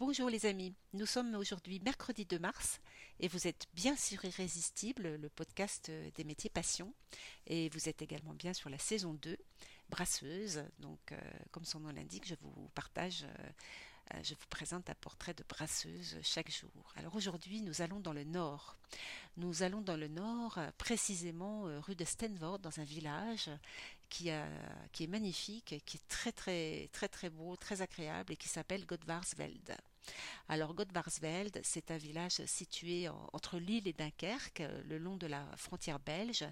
Bonjour les amis, nous sommes aujourd'hui mercredi 2 mars et vous êtes bien sur Irrésistible, le podcast des métiers passion et vous êtes également bien sur la saison 2, brasseuse. Donc euh, comme son nom l'indique, je vous partage, euh, euh, je vous présente un portrait de brasseuse chaque jour. Alors aujourd'hui nous allons dans le nord. Nous allons dans le nord, précisément rue de Stenvord, dans un village qui est magnifique, qui est très très très très beau, très agréable et qui s'appelle Godvarsveld. Alors Godvarsveld, c'est un village situé entre Lille et Dunkerque, le long de la frontière belge.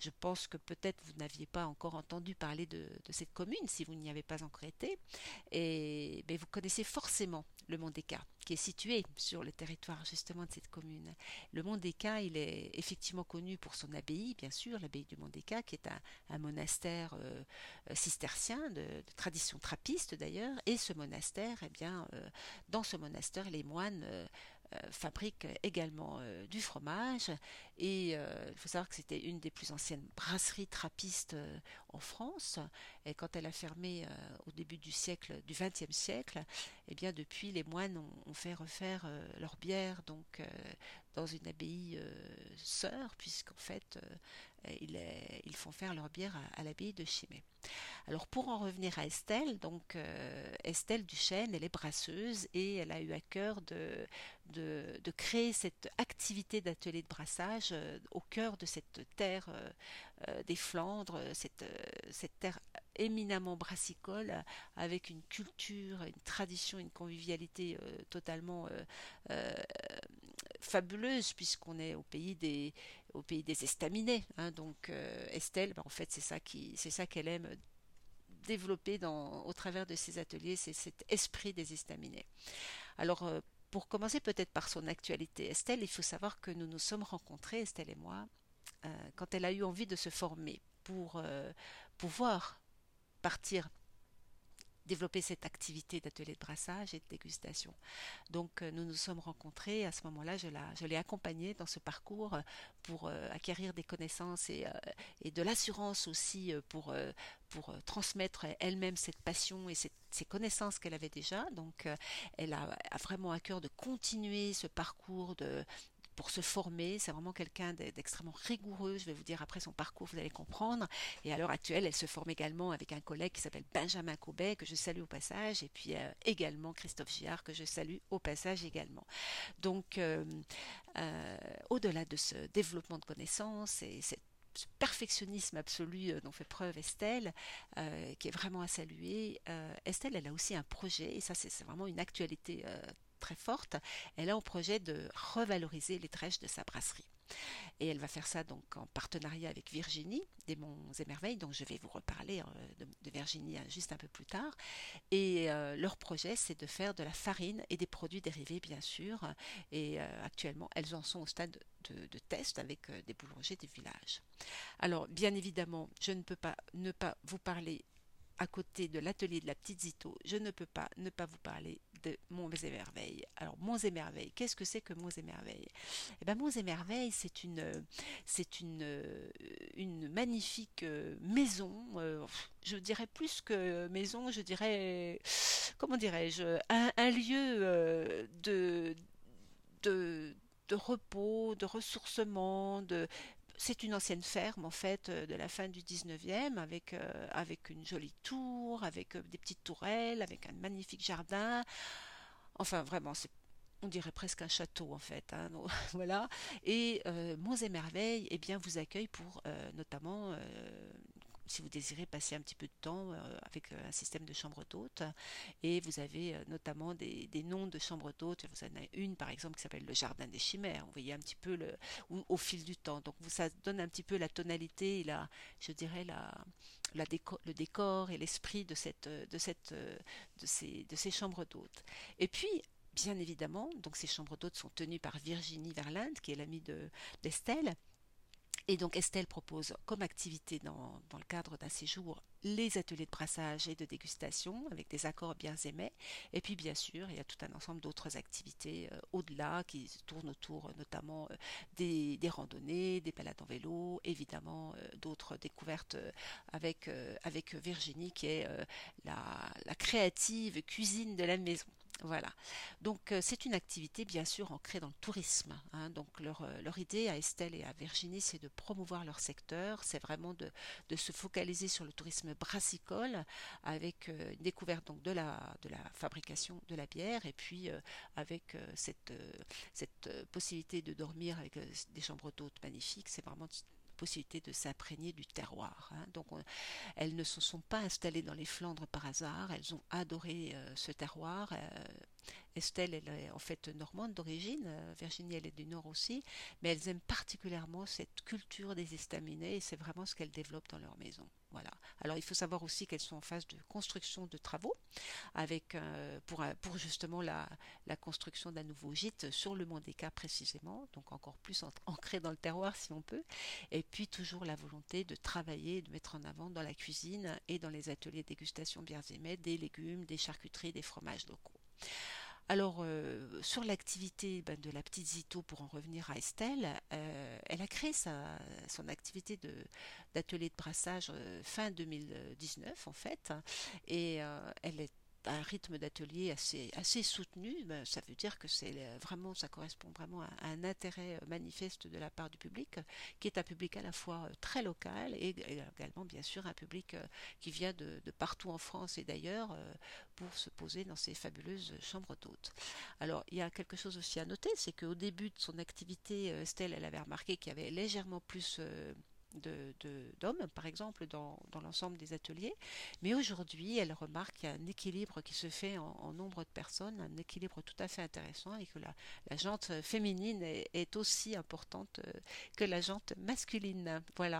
Je pense que peut-être vous n'aviez pas encore entendu parler de, cette commune si vous n'y avez pas encore été. Et vous connaissez forcément le Mont des qui est situé sur le territoire justement de cette commune. Le Mont des il est effectivement connu pour son abbaye, bien sûr, l'abbaye du Mont des qui est un, monastère euh, cistercien de, tradition trappiste d'ailleurs. Et ce monastère, eh bien, euh, dans ce monastère, les moines euh, euh, fabrique également euh, du fromage. Et euh, il faut savoir que c'était une des plus anciennes brasseries trappistes en France. Et quand elle a fermé au début du siècle du XXe siècle eh bien depuis les moines ont, fait refaire leur bière donc dans une abbaye sœur puisqu'en fait ils, ils, font faire leur bière à, l'abbaye de Chimay. Alors pour en revenir à Estelle, donc Estelle Duchesne, elle est brasseuse et elle a eu à cœur de, créer cette activité d'atelier de brassage euh, au cœur de cette terre euh, euh, des Flandres, cette, cette terre éminemment brassicole, avec une culture, une tradition, une convivialité totalement fabuleuse, puisqu'on est au pays des, au estaminets. Hein. donc Estelle, bah, en fait, c'est ça qui, c'est ça qu'elle aime développer au travers de ses ateliers, c'est cet esprit des estaminets. Alors, pour commencer peut-être par son actualité, Estelle, il faut savoir que nous nous sommes rencontrés, Estelle et moi, euh, quand elle a eu envie de se former pour euh, pouvoir partir développer cette activité d'atelier de brassage et de dégustation. Donc euh, nous nous sommes rencontrés, à ce moment-là je, l'ai accompagnée dans ce parcours pour euh, acquérir des connaissances et, euh, de l'assurance aussi pour, pour transmettre elle-même cette passion et ces connaissances qu'elle avait déjà. Donc elle a, a, vraiment à cœur de continuer ce parcours de, pour se former. C'est vraiment quelqu'un d'extrêmement rigoureux. Je vais vous dire après son parcours, vous allez comprendre. Et à l'heure actuelle, elle se forme également avec un collègue qui s'appelle Benjamin Cobet, que je salue au passage, et puis euh, également Christophe Giard, que je salue au passage également. Donc, euh, euh, au-delà de ce développement de connaissances et cette ce perfectionnisme absolu dont fait preuve Estelle, qui est vraiment à saluer. Estelle, elle a aussi un projet, et ça c'est vraiment une actualité très forte, elle a en projet de revaloriser les trèches de sa brasserie. Et elle va faire ça donc en partenariat avec Virginie des Monts et Merveilles, donc je vais vous reparler euh, de, Virginie hein, juste un peu plus tard. Et euh, leur projet, c'est de faire de la farine et des produits dérivés, bien sûr. Et euh, actuellement, elles en sont au stade de, de test avec des boulangers des villages. Alors, bien évidemment, je ne peux pas ne pas vous parler à côté de l'atelier de la petite Zito, je ne peux pas ne pas vous parler de Monts et Merveilles. Alors Monts et Merveilles, qu'est-ce que c'est que Monts et Merveilles? Eh bien Monts et Merveilles, c'est une c'est une une magnifique euh, maison. Euh, je dirais plus que maison, je dirais comment dirais-je un, lieu euh, de de de repos, de ressourcement, de c'est une ancienne ferme en fait euh, de la fin du 19e avec, euh, avec une jolie tour, avec euh, des petites tourelles, avec un magnifique jardin. Enfin vraiment, on dirait presque un château en fait. Hein, voilà. Et Monts et Merveilles eh bien, vous accueille pour notamment si vous désirez passer un petit peu de temps euh, avec euh, un système de chambres d'hôtes. Et vous avez euh, notamment des, noms de chambres d'hôtes. Vous en avez une, par exemple, qui s'appelle le Jardin des Chimères. Vous voyez un petit peu le, au fil du temps. Donc ça donne un petit peu la tonalité la, je dirais, la, le décor et l'esprit de, cette, de, cette, de, ces, de ces chambres d'hôtes. Et puis, bien évidemment, donc ces chambres d'hôtes sont tenues par Virginie Verlinde, qui est l'amie d'Estelle. Et donc Estelle propose comme activité dans, le cadre d'un séjour les ateliers de brassage et de dégustation avec des accords bien aimés. Et puis bien sûr, il y a tout un ensemble d'autres activités euh, au-delà qui tournent autour euh, notamment euh, des, randonnées, des balades en vélo, évidemment d'autres découvertes avec, Virginie qui est la créative cuisine de la maison. Voilà. Donc euh, c'est une activité bien sûr ancrée dans le tourisme. hein. Donc leur, euh, leur idée à Estelle et à Virginie, c'est de promouvoir leur secteur, c'est vraiment de, se focaliser sur le tourisme brassicole avec euh, une découverte donc de la, de la fabrication de la bière et puis avec cette, cette possibilité de dormir avec des chambres d'hôtes magnifiques, c'est vraiment possibilité de s'imprégner du terroir. hein. Elles ne se sont pas installées dans les Flandres par hasard, elles ont adoré euh, ce terroir. euh, Estelle, elle est en fait normande d'origine, euh, Virginie, elle est du nord aussi, mais elles aiment particulièrement cette culture des estaminets et c'est vraiment ce qu'elles développent dans leur maison. Alors il faut savoir aussi qu'elles sont en phase de construction de travaux avec euh, pour, un- pour justement la, construction d'un nouveau gîte sur le Mont des Cas précisément, donc encore plus ancré dans le terroir si on peut, et puis toujours la volonté de travailler, de mettre en avant dans la cuisine et dans les ateliers dégustation bières des légumes, des charcuteries, des fromages locaux. Alors, euh, sur l'activité ben, de la petite Zito, pour en revenir à Estelle, euh, elle a créé sa, son activité d'atelier de brassage euh, fin 2019 en fait, et elle est un rythme d'atelier assez, soutenu, ben, ça veut dire que c'est euh, vraiment, ça correspond vraiment à, un intérêt euh, manifeste de la part du public, qui est un public à la fois euh, très local et, également bien sûr un public qui vient de, de partout en France et d'ailleurs pour se poser dans ces fabuleuses chambres d'hôtes. Alors il y a quelque chose aussi à noter, c'est qu'au début de son activité, Estelle, elle avait remarqué qu'il y avait légèrement plus d'hommes, par exemple, dans, dans l'ensemble des ateliers. Mais aujourd'hui, elle remarque qu'il y a un équilibre qui se fait en, nombre de personnes, un équilibre tout à fait intéressant et que la, la jante féminine est, aussi importante euh, que la jante masculine. Voilà.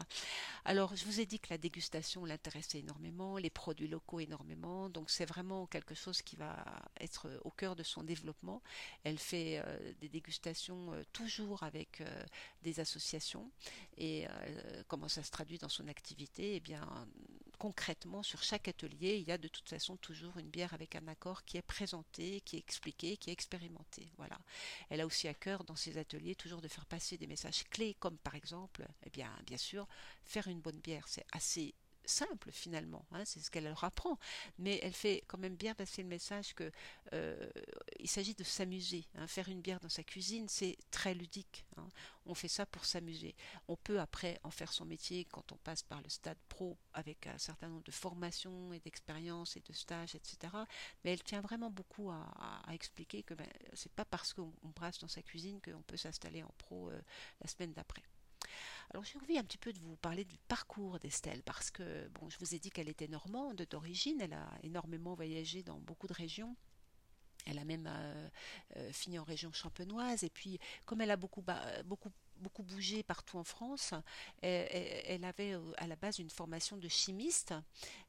Alors, je vous ai dit que la dégustation l'intéressait énormément, les produits locaux énormément, donc c'est vraiment quelque chose qui va être au cœur de son développement. Elle fait euh, des dégustations euh, toujours avec des associations et comment ça se traduit dans son activité Eh bien, concrètement, sur chaque atelier, il y a de toute façon toujours une bière avec un accord qui est présenté, qui est expliqué, qui est expérimenté. Voilà. Elle a aussi à cœur dans ses ateliers toujours de faire passer des messages clés, comme par exemple, eh bien, bien sûr, faire une bonne bière, c'est assez simple finalement, hein, c'est ce qu'elle leur apprend, mais elle fait quand même bien passer le message que euh, il s'agit de s'amuser. hein. Faire une bière dans sa cuisine, c'est très ludique. hein. On fait ça pour s'amuser. On peut après en faire son métier quand on passe par le stade pro avec un certain nombre de formations et d'expériences et de stages, etc. Mais elle tient vraiment beaucoup à, expliquer que ben, c'est pas parce qu'on on brasse dans sa cuisine qu'on peut s'installer en pro euh, la semaine d'après. Alors j'ai envie un petit peu de vous parler du parcours d'Estelle parce que bon, je vous ai dit qu'elle était normande d'origine, elle a énormément voyagé dans beaucoup de régions. Elle a même euh, euh, fini en région champenoise et puis comme elle a beaucoup beaucoup beaucoup bougé partout en France, elle, elle- avait euh, à la base une formation de chimiste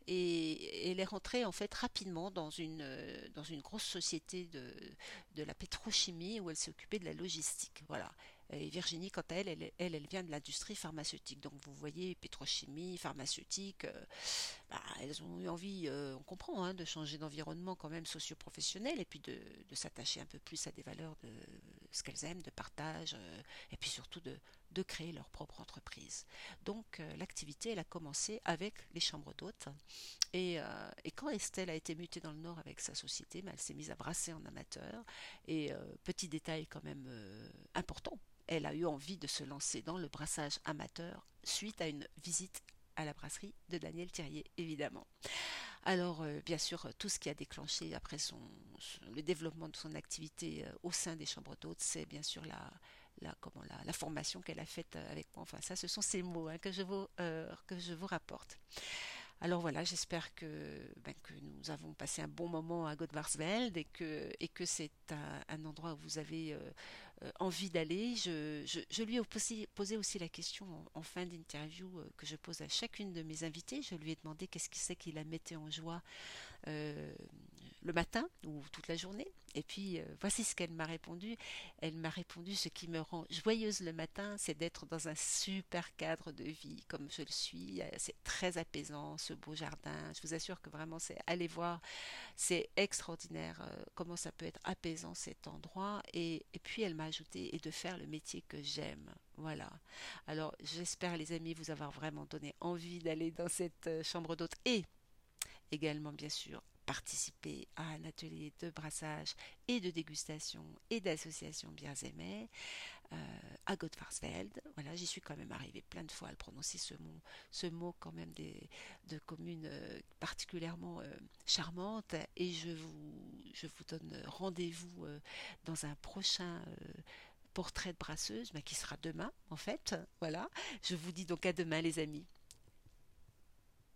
et elle est rentrée en fait rapidement dans une euh, dans une grosse société de de la pétrochimie où elle occupée de la logistique. Voilà. Et Virginie, quant à elle, elle, elle, elle vient de l'industrie pharmaceutique. Donc vous voyez, pétrochimie, pharmaceutique, euh, bah, elles ont eu envie, euh, on comprend, hein, de changer d'environnement quand même socio-professionnel et puis de, s'attacher un peu plus à des valeurs de ce qu'elles aiment, de partage, euh, et puis surtout de, créer leur propre entreprise. Donc euh, l'activité, elle a commencé avec les chambres d'hôtes. Et, quand Estelle a été mutée dans le Nord avec sa société, bah, elle s'est mise à brasser en amateur. Et petit détail quand même important, elle a eu envie de se lancer dans le brassage amateur suite à une visite à la brasserie de Daniel Thirier, évidemment. Alors, euh, bien sûr, tout ce qui a déclenché après le développement de son activité euh, au sein des chambres d'hôtes, c'est bien sûr la, la, la, formation qu'elle a faite euh, avec moi. Enfin, ça, ce sont ces mots hein, euh, que je vous rapporte. Alors voilà, j'espère que, ben, que nous avons passé un bon moment à Godvarsveld et que, c'est un, endroit où vous avez euh, euh, envie d'aller. Je, je, lui ai posé, aussi la question en, fin d'interview euh, que je pose à chacune de mes invités. Je lui ai demandé qu'est-ce qui c'est qui la mettait en joie le matin ou toute la journée. Et puis euh, voici ce qu'elle m'a répondu. Elle m'a répondu ce qui me rend joyeuse le matin, c'est d'être dans un super cadre de vie comme je le suis. Euh, C'est très apaisant, ce beau jardin. Je vous assure que vraiment, c'est allez voir, c'est extraordinaire euh, comment ça peut être apaisant cet endroit. Et, puis elle m'a ajouté et de faire le métier que j'aime. Voilà. Alors j'espère les amis vous avoir vraiment donné envie d'aller dans cette chambre d'hôte et également bien sûr participer à un atelier de brassage et de dégustation et d'association et mets euh, à Gottfarsfeld. Voilà, j'y suis quand même arrivée plein de fois à le prononcer ce mot, ce mot quand même des, de communes euh, particulièrement euh, charmantes. Et je vous, je vous donne rendez-vous dans un prochain portrait de brasseuse, mais qui sera demain en fait. Voilà, je vous dis donc à demain les amis.